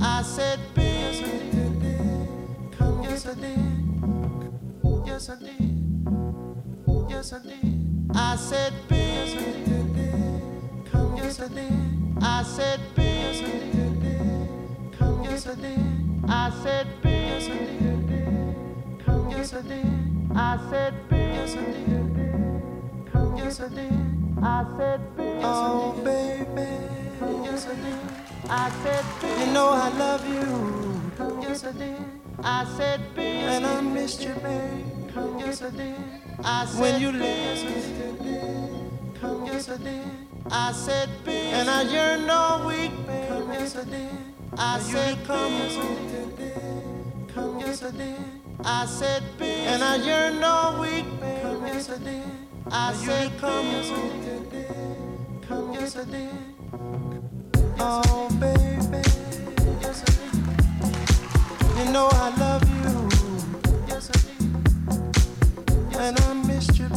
I said, babe, yes I did. Come, yes I did. Yes I did. Yes I did. I said, babe, yes I did. Come, yes I did. I said, babe, yes I did. Come, yes I did. I said, babe, yes I did. Come, yes I did. I said, babe, yes I did. Come, yes I did. I said, babe, oh baby, yes I did. I said, baby, you know I love you. Yes, I did. I said, baby, and I missed you, babe. Come, yes, I did. I said, when you left, yes, I did. I did. I said, baby, and I yearned all week, babe. Come, yes, I did. I said, come, yes, I did. Come, yes, I did. I said, baby, and I yearned all week, babe. Come, yes, I did. I said, come, yes, I did. Come, yes, I did. And I missed you,